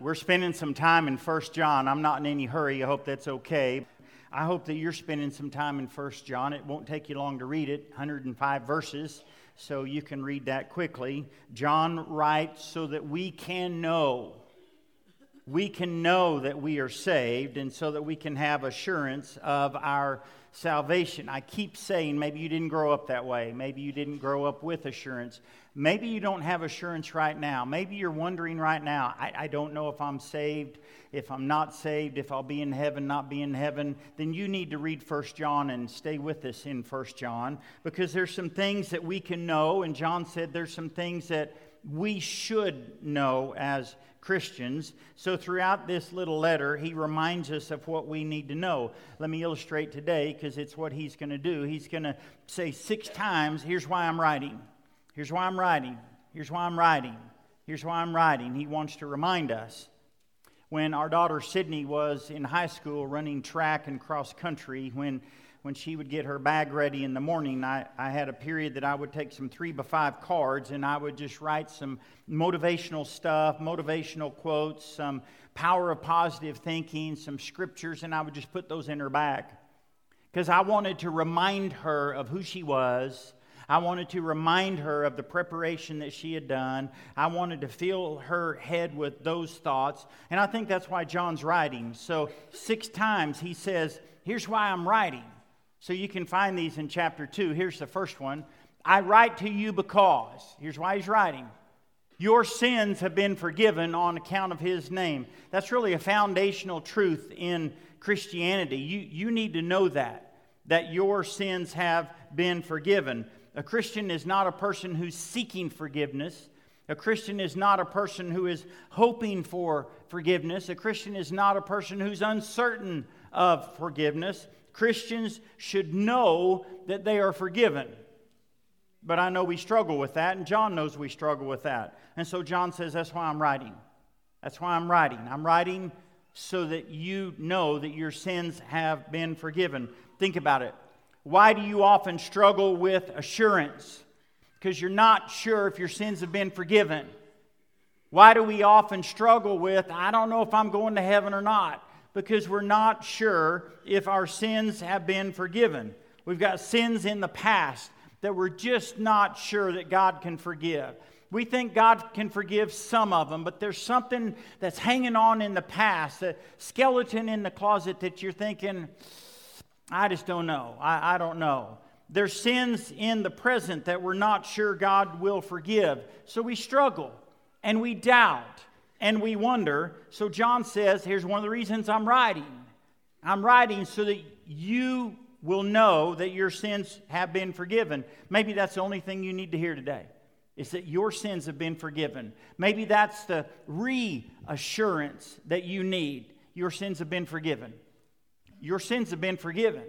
We're spending some time in First John. I'm not in any hurry. I hope that's okay. I hope that you're spending some time in First John. It won't take you long to read it, 105 verses, so you can read that quickly. John writes so that we can know. We can know that we are saved, and so that we can have assurance of our salvation. I keep saying maybe you didn't grow up that way. Maybe you didn't grow up with assurance. Maybe you don't have assurance right now. Maybe you're wondering right now, I, I, don't know if I'm saved, if I'm not saved, if I'll be in heaven, not be in heaven. Then you need to read First John and stay with us in First John because there's some things that we can know. And John said there's some things that we should know as Christians. So, throughout this little letter, he reminds us of what we need to know. Let me illustrate today because it's what he's going to do. He's going to say six times, Here's why I'm writing. Here's why I'm writing. Here's why I'm writing. Here's why I'm writing. He wants to remind us. When our daughter Sydney was in high school running track and cross country, when when she would get her bag ready in the morning, I, I had a period that I would take some three by five cards and I would just write some motivational stuff, motivational quotes, some power of positive thinking, some scriptures, and I would just put those in her bag. Because I wanted to remind her of who she was. I wanted to remind her of the preparation that she had done. I wanted to fill her head with those thoughts. And I think that's why John's writing. So, six times he says, Here's why I'm writing. So you can find these in chapter 2. Here's the first one I write to you because, here's why he's writing. Your sins have been forgiven on account of his name. That's really a foundational truth in Christianity. You, you need to know that, that your sins have been forgiven. A Christian is not a person who's seeking forgiveness. A Christian is not a person who is hoping for forgiveness. A Christian is not a person who's uncertain of forgiveness. Christians should know that they are forgiven. But I know we struggle with that, and John knows we struggle with that. And so John says, That's why I'm writing. That's why I'm writing. I'm writing so that you know that your sins have been forgiven. Think about it. Why do you often struggle with assurance? Because you're not sure if your sins have been forgiven. Why do we often struggle with, I don't know if I'm going to heaven or not? because we're not sure if our sins have been forgiven. We've got sins in the past that we're just not sure that God can forgive. We think God can forgive some of them, but there's something that's hanging on in the past, a skeleton in the closet that you're thinking, I just don't know. I, I don't know. There's sins in the present that we're not sure God will forgive. So we struggle and we doubt and we wonder. So John says, here's one of the reasons I'm writing. I'm writing so that you will know that your sins have been forgiven. Maybe that's the only thing you need to hear today. Is that your sins have been forgiven. Maybe that's the reassurance that you need. Your sins have been forgiven. Your sins have been forgiven.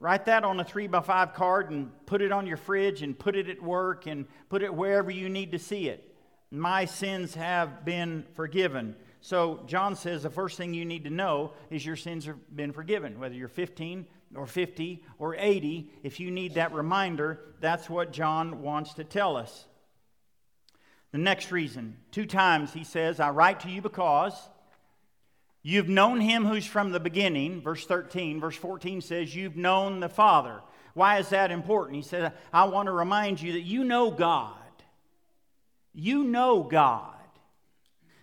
Write that on a three by five card and put it on your fridge and put it at work and put it wherever you need to see it my sins have been forgiven. So John says the first thing you need to know is your sins have been forgiven. Whether you're 15 or 50 or 80, if you need that reminder, that's what John wants to tell us. The next reason, two times he says, I write to you because you've known him who's from the beginning. Verse 13, verse 14 says, You've known the Father. Why is that important? He said, I want to remind you that you know God. You know God.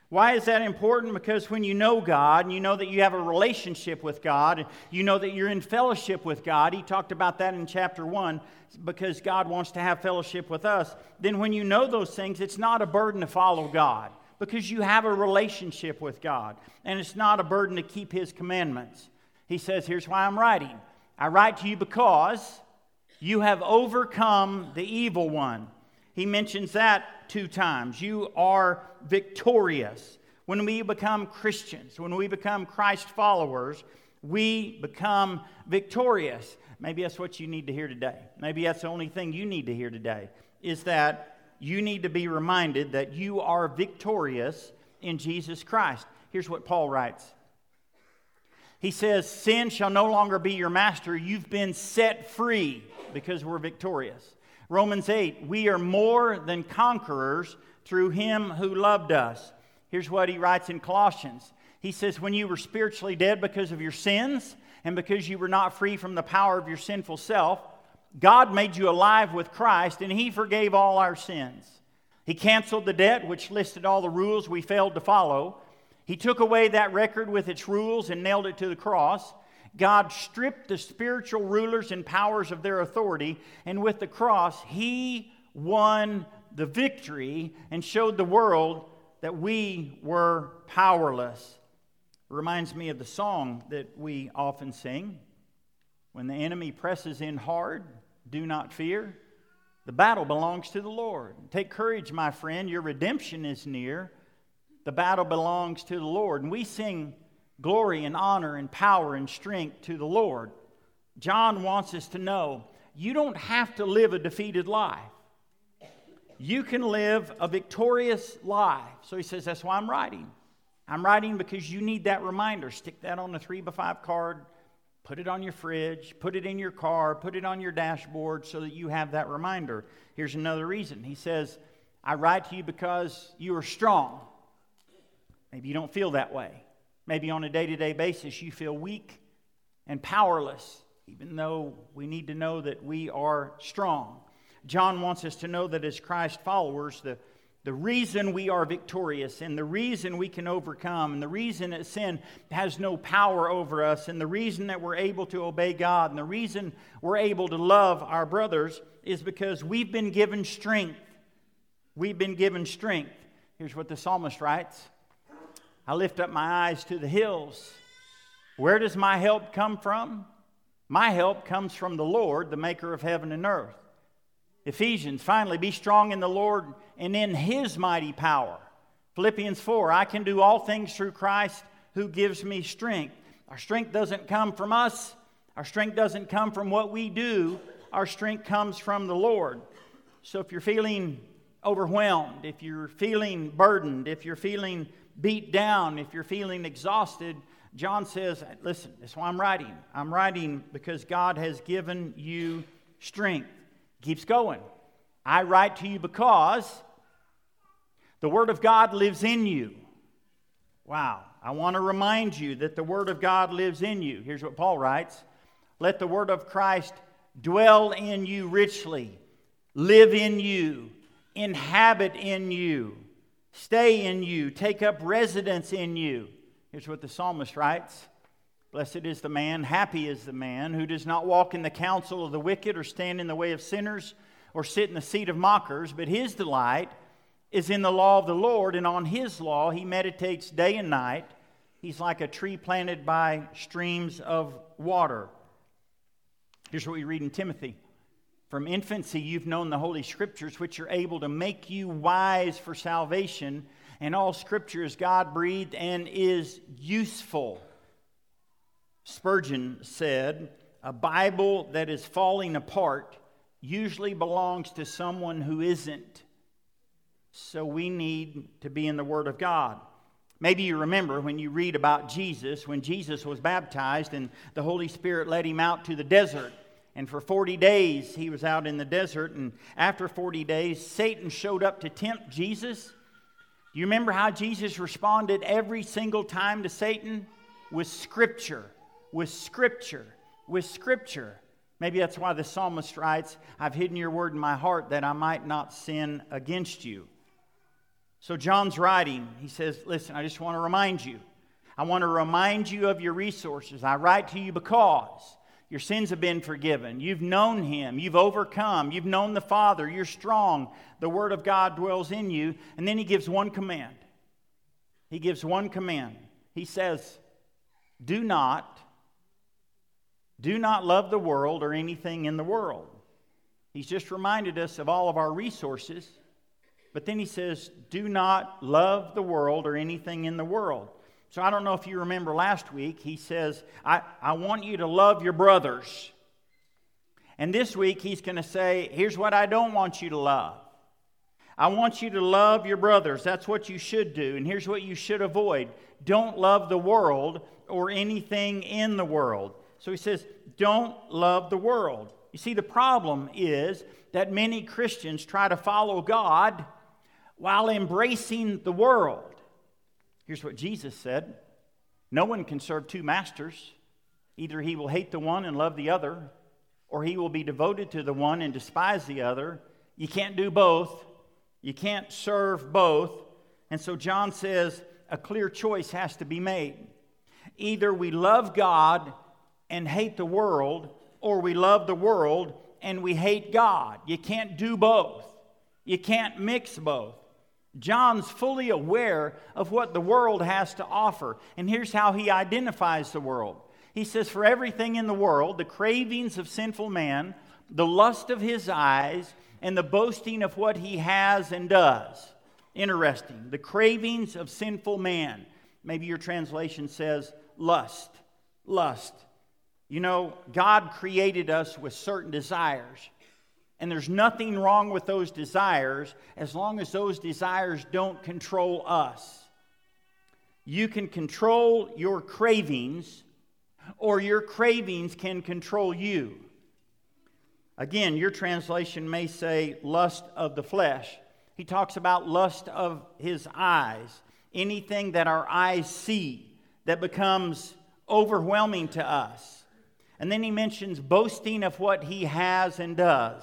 Why is that important? Because when you know God and you know that you have a relationship with God, and you know that you're in fellowship with God, he talked about that in chapter 1 because God wants to have fellowship with us. Then when you know those things, it's not a burden to follow God because you have a relationship with God. And it's not a burden to keep his commandments. He says, Here's why I'm writing. I write to you because you have overcome the evil one. He mentions that two times. You are victorious. When we become Christians, when we become Christ followers, we become victorious. Maybe that's what you need to hear today. Maybe that's the only thing you need to hear today is that you need to be reminded that you are victorious in Jesus Christ. Here's what Paul writes He says, Sin shall no longer be your master. You've been set free because we're victorious. Romans 8, we are more than conquerors through him who loved us. Here's what he writes in Colossians. He says, When you were spiritually dead because of your sins and because you were not free from the power of your sinful self, God made you alive with Christ and he forgave all our sins. He canceled the debt which listed all the rules we failed to follow. He took away that record with its rules and nailed it to the cross. God stripped the spiritual rulers and powers of their authority, and with the cross, He won the victory and showed the world that we were powerless. It reminds me of the song that we often sing When the enemy presses in hard, do not fear. The battle belongs to the Lord. Take courage, my friend. Your redemption is near. The battle belongs to the Lord. And we sing glory and honor and power and strength to the Lord. John wants us to know you don't have to live a defeated life. You can live a victorious life. So he says, That's why I'm writing. I'm writing because you need that reminder. Stick that on a three by five card, put it on your fridge, put it in your car, put it on your dashboard so that you have that reminder. Here's another reason. He says, I write to you because you are strong. Maybe you don't feel that way. Maybe on a day to day basis you feel weak and powerless, even though we need to know that we are strong. John wants us to know that as Christ followers, the, the reason we are victorious and the reason we can overcome and the reason that sin has no power over us and the reason that we're able to obey God and the reason we're able to love our brothers is because we've been given strength. We've been given strength. Here's what the psalmist writes I lift up my eyes to the hills. Where does my help come from? My help comes from the Lord, the maker of heaven and earth. Ephesians, finally, be strong in the Lord and in his mighty power. Philippians 4, I can do all things through Christ who gives me strength. Our strength doesn't come from us, our strength doesn't come from what we do, our strength comes from the Lord. So if you're feeling overwhelmed, if you're feeling burdened, if you're feeling beat down, if you're feeling exhausted, John says, Listen, that's why I'm writing. I'm writing because God has given you strength. Keeps going. I write to you because the Word of God lives in you. Wow. I want to remind you that the Word of God lives in you. Here's what Paul writes Let the Word of Christ dwell in you richly, live in you, inhabit in you stay in you, take up residence in you. Here's what the psalmist writes Blessed is the man, happy is the man who does not walk in the counsel of the wicked, or stand in the way of sinners, or sit in the seat of mockers, but his delight is in the law of the Lord, and on his law he meditates day and night. He's like a tree planted by streams of water. Here's what we read in Timothy from infancy, you've known the Holy Scriptures, which are able to make you wise for salvation. And all Scripture is God breathed and is useful. Spurgeon said, A Bible that is falling apart usually belongs to someone who isn't. So we need to be in the Word of God. Maybe you remember when you read about Jesus, when Jesus was baptized and the Holy Spirit led him out to the desert. And for 40 days, he was out in the desert. And after 40 days, Satan showed up to tempt Jesus. Do you remember how Jesus responded every single time to Satan? With Scripture, with Scripture, with Scripture. Maybe that's why the psalmist writes, I've hidden your word in my heart that I might not sin against you. So John's writing, he says, Listen, I just want to remind you. I want to remind you of your resources. I write to you because your sins have been forgiven. You've known Him. You've overcome. You've known the Father. You're strong. The Word of God dwells in you. And then He gives one command. He gives one command. He says, Do not, do not love the world or anything in the world. He's just reminded us of all of our resources. But then He says, Do not love the world or anything in the world. So I don't know if you remember last week, he says, I, I want you to love your brothers. And this week, he's going to say, Here's what I don't want you to love. I want you to love your brothers. That's what you should do. And here's what you should avoid don't love the world or anything in the world. So he says, Don't love the world. You see, the problem is that many Christians try to follow God while embracing the world. Here's what Jesus said No one can serve two masters. Either he will hate the one and love the other, or he will be devoted to the one and despise the other. You can't do both. You can't serve both. And so John says a clear choice has to be made. Either we love God and hate the world, or we love the world and we hate God. You can't do both. You can't mix both. John's fully aware of what the world has to offer. And here's how he identifies the world. He says, For everything in the world, the cravings of sinful man, the lust of his eyes, and the boasting of what he has and does. Interesting. The cravings of sinful man. Maybe your translation says lust. Lust. You know, God created us with certain desires. And there's nothing wrong with those desires as long as those desires don't control us. You can control your cravings, or your cravings can control you. Again, your translation may say lust of the flesh. He talks about lust of his eyes, anything that our eyes see that becomes overwhelming to us. And then he mentions boasting of what he has and does.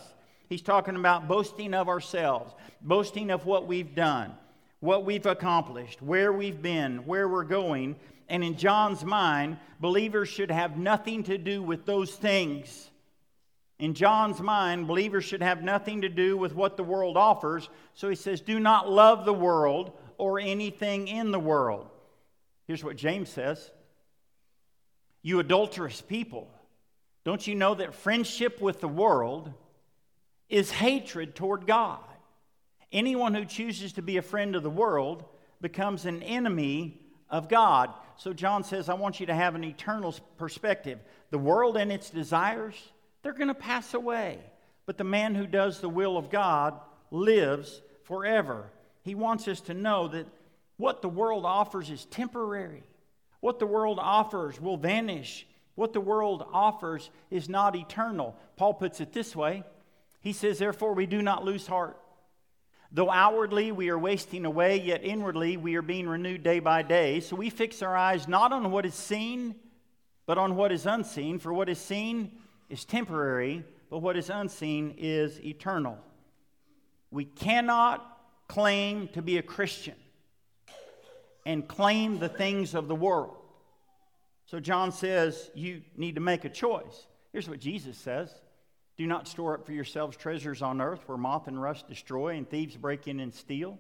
He's talking about boasting of ourselves, boasting of what we've done, what we've accomplished, where we've been, where we're going. And in John's mind, believers should have nothing to do with those things. In John's mind, believers should have nothing to do with what the world offers. So he says, Do not love the world or anything in the world. Here's what James says You adulterous people. Don't you know that friendship with the world is hatred toward God? Anyone who chooses to be a friend of the world becomes an enemy of God. So John says, I want you to have an eternal perspective. The world and its desires, they're going to pass away. But the man who does the will of God lives forever. He wants us to know that what the world offers is temporary. What the world offers will vanish what the world offers is not eternal. Paul puts it this way He says, Therefore, we do not lose heart. Though outwardly we are wasting away, yet inwardly we are being renewed day by day. So we fix our eyes not on what is seen, but on what is unseen. For what is seen is temporary, but what is unseen is eternal. We cannot claim to be a Christian and claim the things of the world. So John says you need to make a choice. Here's what Jesus says Do not store up for yourselves treasures on earth where moth and rust destroy and thieves break in and steal.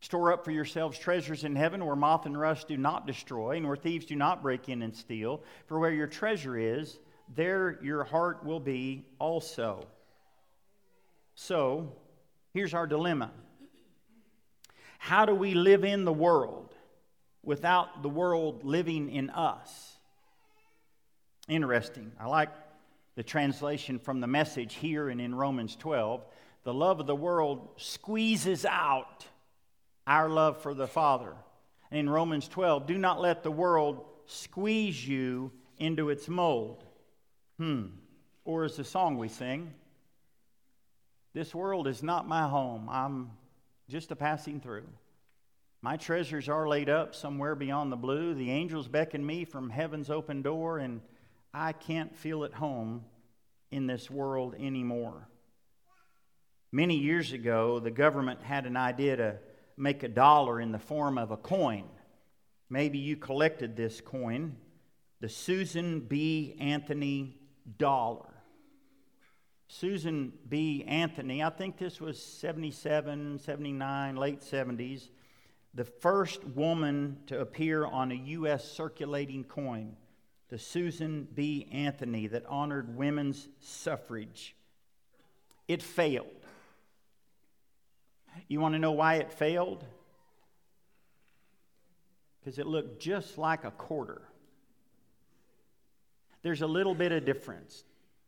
Store up for yourselves treasures in heaven where moth and rust do not destroy and where thieves do not break in and steal. For where your treasure is, there your heart will be also. So, here's our dilemma How do we live in the world without the world living in us? Interesting. I like the translation from the message here and in Romans 12. The love of the world squeezes out our love for the Father. And in Romans 12, do not let the world squeeze you into its mold. Hmm. Or as the song we sing, this world is not my home. I'm just a passing through. My treasures are laid up somewhere beyond the blue. The angels beckon me from heaven's open door, and I can't feel at home in this world anymore. Many years ago, the government had an idea to make a dollar in the form of a coin. Maybe you collected this coin, the Susan B. Anthony dollar. Susan B. Anthony, I think this was 77, 79, late 70s, the first woman to appear on a U.S. circulating coin the Susan B. Anthony that honored women's suffrage. It failed. You want to know why it failed? Because it looked just like a quarter. There's a little bit of difference,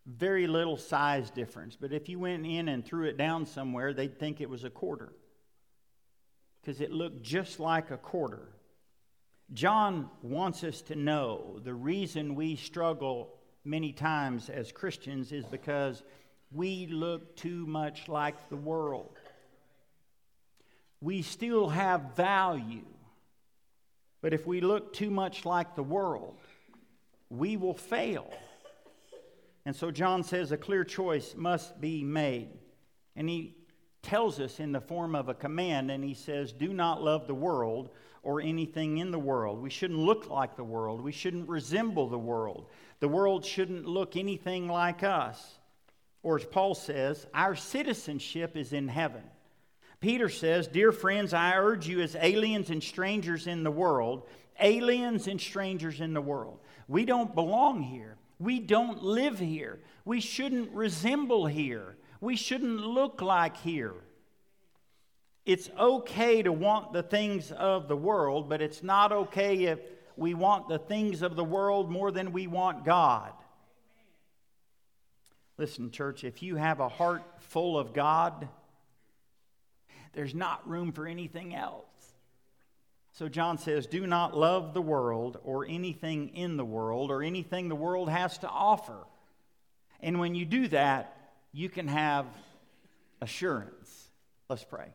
very little size difference. But if you went in and threw it down somewhere, they'd think it was a quarter. Because it looked just like a quarter. John wants us to know the reason we struggle many times as Christians is because we look too much like the world. We still have value, But if we look too much like the world, we will fail. And so John says a clear choice must be made. And he tells us in the form of a command, and he says, Do not love the world or anything in the world. We shouldn't look like the world. We shouldn't resemble the world. The world shouldn't look anything like us. Or as Paul says, our citizenship is in heaven. Peter says, Dear friends, I urge you as aliens and strangers in the world, aliens and strangers in the world. We don't belong here. We don't live here. We shouldn't resemble here. We shouldn't look like here. It's okay to want the things of the world, but it's not okay if we want the things of the world more than we want God. Listen, church, if you have a heart full of God, there's not room for anything else. So John says, Do not love the world or anything in the world or anything the world has to offer. And when you do that, you can have assurance. Let's pray.